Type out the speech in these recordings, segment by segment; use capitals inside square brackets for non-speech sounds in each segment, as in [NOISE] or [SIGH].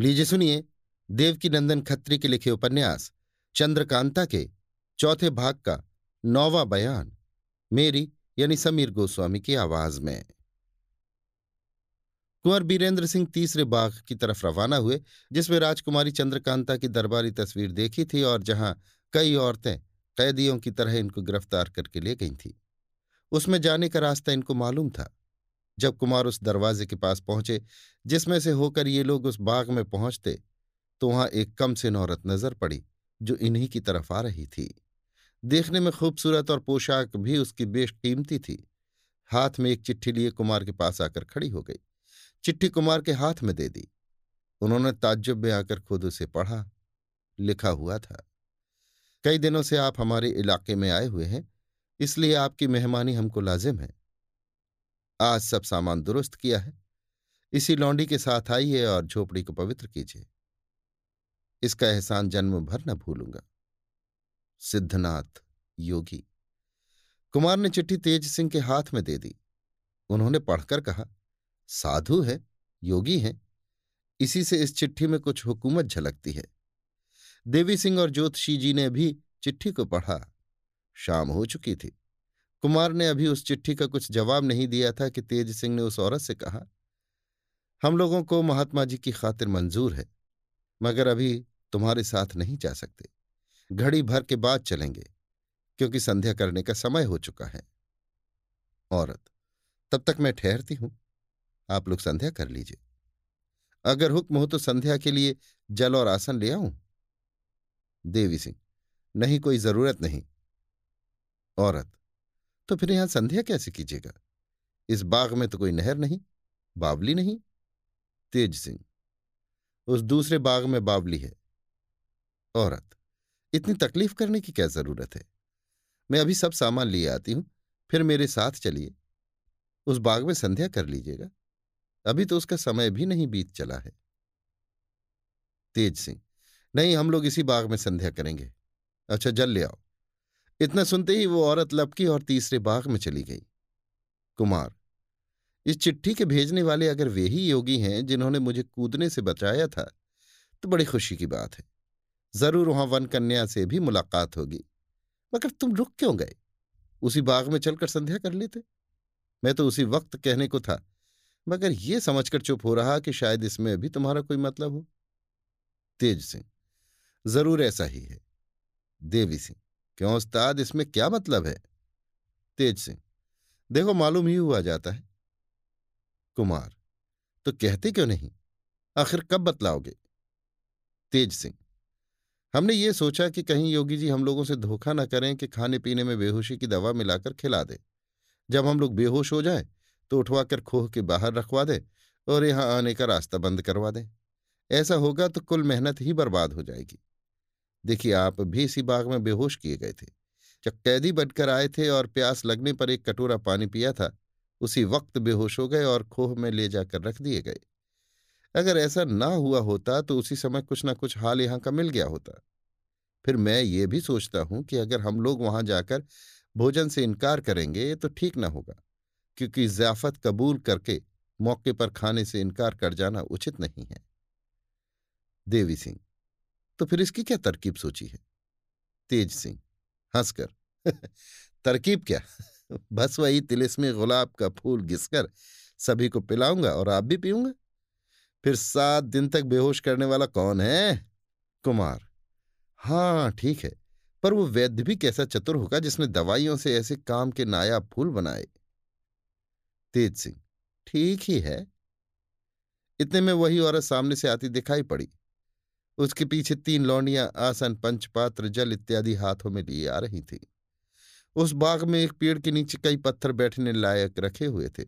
लीजिए सुनिए देवकी नंदन खत्री के लिखे उपन्यास, चंद्रकांता के, चौथे भाग का, नौवा बयान, मेरी यानी समीर गोस्वामी की आवाज़ में। कुंवर बीरेंद्र सिंह तीसरे बाग की तरफ़ रवाना हुए, जिसमें राजकुमारी चंद्रकांता की दरबारी तस्वीर देखी थी और जहाँ कई औरतें कैदियों की तरह इनको गिरफ़्तार करके ले गई थी। उसमें जाने का रास्ता इनको मालूम था। जब कुमार उस दरवाजे के पास पहुँचे, जिसमें से होकर ये लोग उस बाग में पहुँचते तो वहाँ एक कम से नौरत नज़र पड़ी, जो इन्हीं की तरफ़ आ रही थी। देखने में खूबसूरत और पोशाक भी उसकी बेशकीमती थी। हाथ में एक चिट्ठी लिए कुमार के पास आकर खड़ी हो गई। चिट्ठी कुमार के हाथ में दे दी। उन्होंने ताज्जुब में आकर खुद उसे पढ़ा। लिखा हुआ था। कई दिनों से आप हमारे इलाके में आए हुए हैं, इसलिए आपकी मेहमानी हमको लाजिम है। आज सब सामान दुरुस्त किया है। इसी लौंडी के साथ आइए और झोपड़ी को पवित्र कीजिए। इसका एहसान जन्म भर न भूलूँगा। सिद्धनाथ योगी, कुमार ने चिट्ठी तेज सिंह के हाथ में दे दी। उन्होंने पढ़कर कहा, साधु है, योगी है। इसी से इस चिट्ठी में कुछ हुकूमत झलकती है। देवी सिंह और ज्योतिषी जी ने भी चिट्ठी को पढ़ा। शाम हो चुकी थी। कुमार ने अभी उस चिट्ठी का कुछ जवाब नहीं दिया था कि तेज सिंह ने उस औरत से कहा, हम लोगों को महात्मा जी की खातिर मंजूर है, मगर अभी तुम्हारे साथ नहीं जा सकते। घड़ी भर के बाद चलेंगे, क्योंकि संध्या करने का समय हो चुका है। औरत, तब तक मैं ठहरती हूँ। आप लोग संध्या कर लीजिए। अगर हुक्म हो तो संध्या के लिए जल और आसन ले आऊँ? देवी सिंह, नहीं, कोई ज़रूरत नहीं। औरत तो फिर यहाँ संध्या कैसे कीजिएगा? इस बाग में तो कोई नहर नहीं, बावली नहीं। तेज सिंह, उस दूसरे बाग में बावली है। औरत, इतनी तकलीफ़ करने की क्या ज़रूरत है? मैं अभी सब सामान लिए आती हूँ, फिर मेरे साथ चलिए। उस बाग में संध्या कर लीजिएगा। अभी तो उसका समय भी नहीं बीत चला है। तेज सिंह, नहीं, हम लोग इसी बाग में संध्या करेंगे। अच्छा जल ले आओ। इतना सुनते ही वो औरत लपकी और तीसरे बाग में चली गई। कुमार, इस चिट्ठी के भेजने वाले अगर वे ही योगी हैं जिन्होंने मुझे कूदने से बचाया था तो बड़ी खुशी की बात है। ज़रूर वहाँ वन कन्या से भी मुलाकात होगी। मगर तुम रुक क्यों गए? उसी बाग में चलकर संध्या कर लेते। मैं तो उसी वक्त कहने को था, मगर ये समझकर चुप हो रहा कि शायद इसमें भी तुम्हारा कोई मतलब हो। तेज सिंह, ज़रूर ऐसा ही है। देवी सिंह क्यों उस्ताद? इसमें क्या मतलब है? तेज सिंह, देखो मालूम ही हुआ जाता है। कुमार तो कहते क्यों नहीं? आखिर कब बतलाओगे? तेज सिंह, हमने ये सोचा कि कहीं योगी जी हम लोगों से धोखा न करें कि खाने पीने में बेहोशी की दवा मिलाकर खिला दे। जब हम लोग बेहोश हो जाए तो उठवाकर खोह के बाहर रखवा दे और यहाँ आने का रास्ता बंद करवा दें। ऐसा होगा तो कुल मेहनत ही बर्बाद हो जाएगी। देखिए, आप भी इसी बाग में बेहोश किए गए थे। जब कैदी बनकर आए थे और प्यास लगने पर एक कटोरा पानी पिया था, उसी वक्त बेहोश हो गए और खोह में ले जाकर रख दिए गए। अगर ऐसा ना हुआ होता तो उसी समय कुछ ना कुछ हाल यहाँ का मिल गया होता। फिर मैं ये भी सोचता हूँ कि अगर हम लोग वहाँ जाकर भोजन से इनकार करेंगे तो ठीक ना होगा, क्योंकि ज़ियाफत कबूल करके मौके पर खाने से इनकार कर जाना उचित नहीं है। देवी सिंह तो फिर इसकी क्या तरकीब सोची है? तेज सिंह हंसकर [LAUGHS] तरकीब क्या? [LAUGHS] बस वही तिलिस्मी गुलाब का फूल घिसकर सभी को पिलाऊँगा और आप भी पीऊँगा? फिर सात दिन तक बेहोश करने वाला कौन है? कुमार। हाँ ठीक है पर वो वैद्य भी कैसा चतुर होगा जिसने दवाइयों से ऐसे काम के नायाब फूल बनाए? तेज सिंह ठीक ही है। इतने में वही औरत सामने से आती दिखाई पड़ी। उसके पीछे तीन लौंडियाँ, आसन, पंचपात्र, जल इत्यादि हाथों में लिए आ रही थी। उस बाग में एक पेड़ के नीचे कई पत्थर बैठने लायक रखे हुए थे।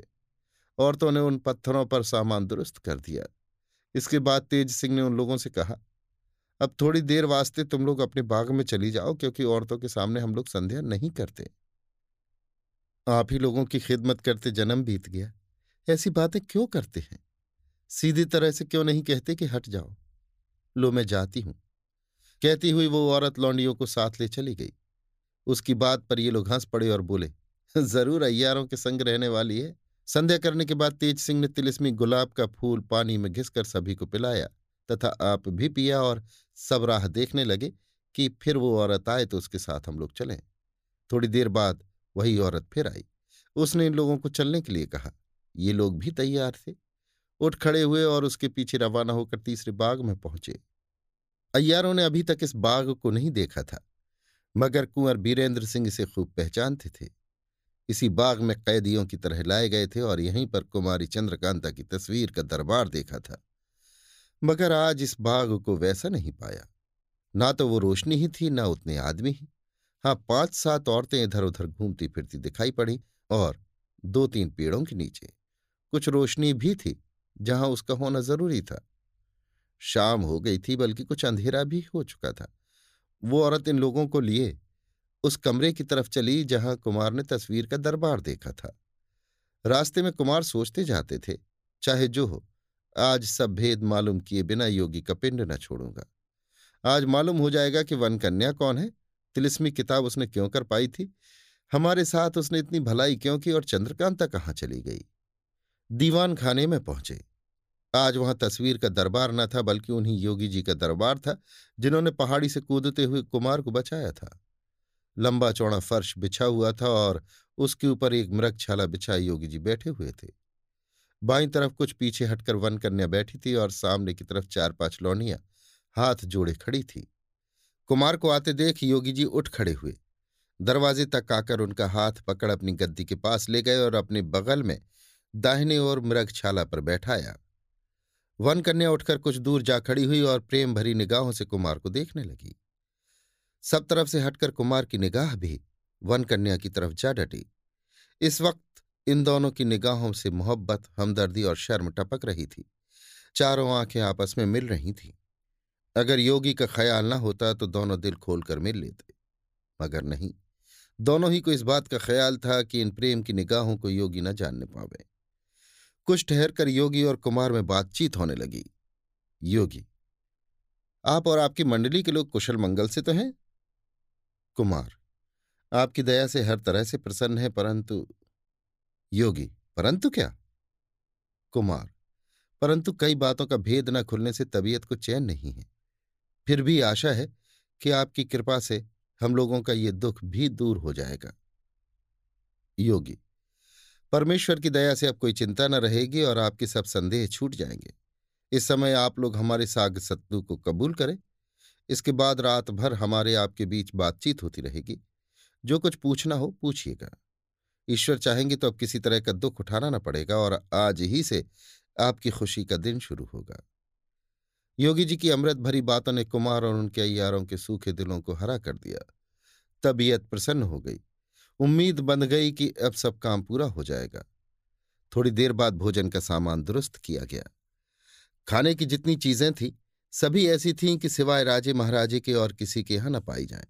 औरतों ने उन पत्थरों पर सामान दुरुस्त कर दिया। इसके बाद तेज सिंह ने उन लोगों से कहा, अब थोड़ी देर वास्ते तुम लोग अपने बाग में चली जाओ, क्योंकि औरतों के सामने हम लोग संध्या नहीं करते। आप ही लोगों की खिदमत करते जन्म बीत गया। ऐसी बातें क्यों करते हैं? सीधी तरह से क्यों नहीं कहते कि हट जाओ? लो मैं जाती हूँ। कहती हुई वो औरत लौंडियों को साथ ले चली गई। उसकी बात पर ये लोग हंस पड़े और बोले, ज़रूर अय्यारों के संग रहने वाली है। संध्या करने के बाद तेज सिंह ने तिलिस्मी गुलाब का फूल पानी में घिसकर सभी को पिलाया तथा आप भी पिया और सब राह देखने लगे कि फिर वो औरत आए तो उसके साथ हम लोग चलें। थोड़ी देर बाद वही औरत फिर आई। उसने इन लोगों को चलने के लिए कहा। ये लोग भी तैयार थे। उठ खड़े हुए और उसके पीछे रवाना होकर तीसरे बाग में पहुँचे। अय्यारों ने अभी तक इस बाग को नहीं देखा था, मगर कुंवर बीरेंद्र सिंह इसे खूब पहचानते थे। इसी बाग में कैदियों की तरह लाए गए थे और यहीं पर कुमारी चंद्रकांता की तस्वीर का दरबार देखा था। मगर आज इस बाग को वैसा नहीं पाया। ना तो वो रोशनी ही थी, ना उतने आदमी ही। हाँ पाँच सात औरतें इधर उधर घूमती फिरती दिखाई पड़ी और दो तीन पेड़ों के नीचे। कुछ रोशनी भी थी जहाँ उसका होना ज़रूरी था। शाम हो गई थी, बल्कि कुछ अंधेरा भी हो चुका था। वो औरत इन लोगों को लिए उस कमरे की तरफ़ चली, जहाँ कुमार ने तस्वीर का दरबार देखा था। रास्ते में कुमार सोचते जाते थे, चाहे जो हो, आज सब भेद मालूम किए बिना योगी का पिंड न छोड़ूँगा। आज मालूम हो जाएगा कि वन कन्या कौन है, तिलिस्मी किताब उसने क्यों कर पाई थी, हमारे साथ उसने इतनी भलाई क्यों की और चंद्रकांता कहाँ चली गई। दीवान खाने में पहुँचे। आज वहाँ तस्वीर का दरबार न था, बल्कि उन्हीं योगी जी का दरबार था, जिन्होंने पहाड़ी से कूदते हुए कुमार को बचाया था। लंबा चौड़ा फर्श बिछा हुआ था और उसके ऊपर एक मृगछाला बिछाए योगी जी बैठे हुए थे। बाई तरफ़ कुछ पीछे हटकर वन कन्या बैठी थी और सामने की तरफ़ चार पाँच लौनियाँ हाथ जोड़े खड़ी थी। कुमार को आते देख योगी जी उठ खड़े हुए। दरवाजे तक आकर उनका हाथ पकड़ अपनी गद्दी के पास ले गए और अपने बगल में दाहिने ओर मृगछाला पर बैठाया। वन कन्या उठकर कुछ दूर जा खड़ी हुई और प्रेम भरी निगाहों से कुमार को देखने लगी। सब तरफ़ से हटकर कुमार की निगाह भी वन कन्या की तरफ़ जा डटी। इस वक्त इन दोनों की निगाहों से मोहब्बत, हमदर्दी और शर्म टपक रही थी। चारों आँखें आपस में मिल रही थीं। अगर योगी का ख्याल न होता तो दोनों दिल खोलकर मिल लेते। मगर नहीं, दोनों ही को इस बात का ख्याल था कि इन प्रेम की निगाहों को योगी न जानने पावे। कुछ ठहरकर योगी और कुमार में बातचीत होने लगी। योगी, आप और आपकी मंडली के लोग कुशल मंगल से तो हैं? कुमार, आपकी दया से हर तरह से प्रसन्न है, परंतु योगी, परंतु क्या? कुमार, परंतु कई बातों का भेद न खुलने से तबीयत को चैन नहीं है। फिर भी आशा है कि आपकी कृपा से हम लोगों का ये दुख भी दूर हो जाएगा। योगी परमेश्वर की दया से अब कोई चिंता न रहेगी और आपके सब संदेह छूट जाएँगे। इस समय आप लोग हमारे साग सत्तू को कबूल करें। इसके बाद रात भर हमारे आपके बीच बातचीत होती रहेगी। जो कुछ पूछना हो पूछिएगा। ईश्वर चाहेंगे तो अब किसी तरह का दुख उठाना न पड़ेगा और आज ही से आपकी खुशी का दिन शुरू होगा। योगी जी की अमृत भरी बातों ने कुमार और उनके अयारों के सूखे दिलों को हरा कर दिया। तबीयत प्रसन्न हो गई। उम्मीद बन गई कि अब सब काम पूरा हो जाएगा। थोड़ी देर बाद भोजन का सामान दुरुस्त किया गया। खाने की जितनी चीज़ें थीं, सभी ऐसी थीं कि सिवाय राजे महाराजे के और किसी के यहाँ न पाई जाएँ।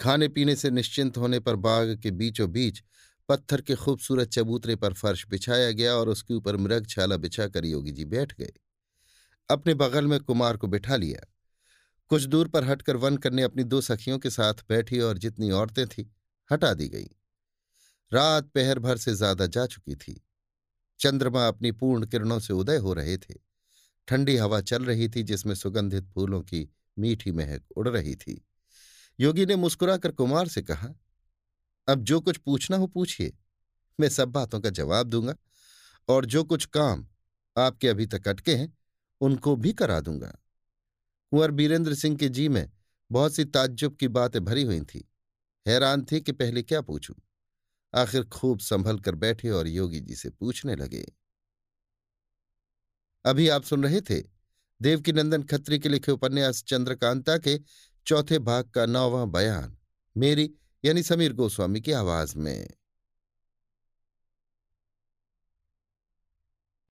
खाने पीने से निश्चिंत होने पर बाग के बीचों बीच पत्थर के खूबसूरत चबूतरे पर फर्श बिछाया गया और उसके ऊपर मृग छाला बिछाकर योगी जी बैठ गए। अपने बगल में कुमार को बिठा लिया। कुछ दूर पर हटकर वन करने अपनी दो सखियों के साथ बैठी और जितनी औरतें थीं हटा दी गई। रात पहर भर से ज़्यादा जा चुकी थी। चंद्रमा अपनी पूर्ण किरणों से उदय हो रहे थे। ठंडी हवा चल रही थी जिसमें सुगंधित फूलों की मीठी महक उड़ रही थी। योगी ने मुस्कुराकर कुमार से कहा, अब जो कुछ पूछना हो पूछिए। मैं सब बातों का जवाब दूँगा और जो कुछ काम आपके अभी तक अटके हैं, उनको भी करा दूँगा। कुंवर बीरेंद्र सिंह के जी में बहुत सी ताज्जुब की बातें भरी हुई थी। हैरान थे कि पहले क्या पूछूँ। आखिर खूब संभल कर बैठे और योगी जी से पूछने लगे। अभी आप सुन रहे थे देवकीनंदन खत्री के लिखे उपन्यास चंद्रकांता के चौथे भाग का नौवां बयान, मेरी यानी समीर गोस्वामी की आवाज़ में।